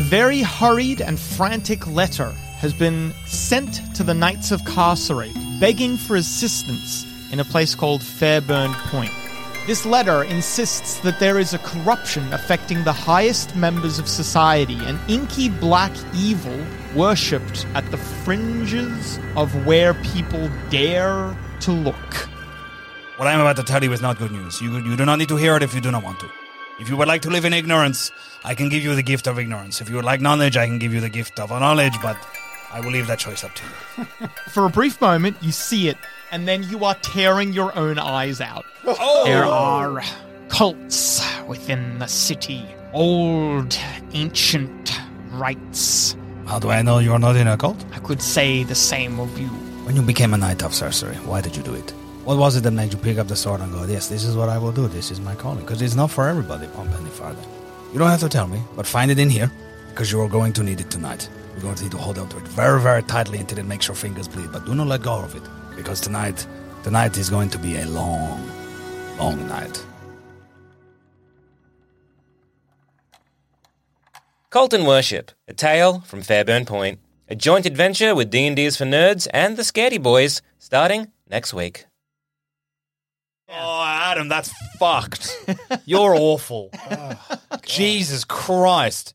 A very hurried and frantic letter has been sent to the Knights of Carcerate, begging for assistance in a place called Fairburn Point. This letter insists that there is a corruption affecting the highest members of society, an inky black evil worshipped at the fringes of where people dare to look. What I am about to tell you is not good news. You, you do not need to hear it if you do not want to. If you would like to live in ignorance, I can give you the gift of ignorance. If you would like knowledge, I can give you the gift of knowledge, but I will leave that choice up to you. For a brief moment, you see it, and then you are tearing your own eyes out. Oh! There are cults within the city, old, ancient rites. How do I know you are not in a cult? I could say the same of you. When you became a knight of sorcery, why did you do it? What was it that made you pick up the sword and go, yes, this is what I will do, this is my calling? Because it's not for everybody, pump any farther. You don't have to tell me, but find it in here, because you are going to need it tonight. You're going to need to hold on to it very, very tightly until it makes your fingers bleed, but do not let go of it, because tonight, tonight is going to be a long, long night. Cult and Worship, a tale from Fairburn Point. A joint adventure with D&D is for Nerds and the Scaredy Boys, starting next week. Oh, Adam, that's fucked. You're awful. Oh, Jesus Christ.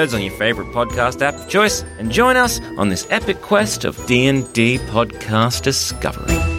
on your favorite podcast app of choice and join us on this epic quest of D&D podcast discovery.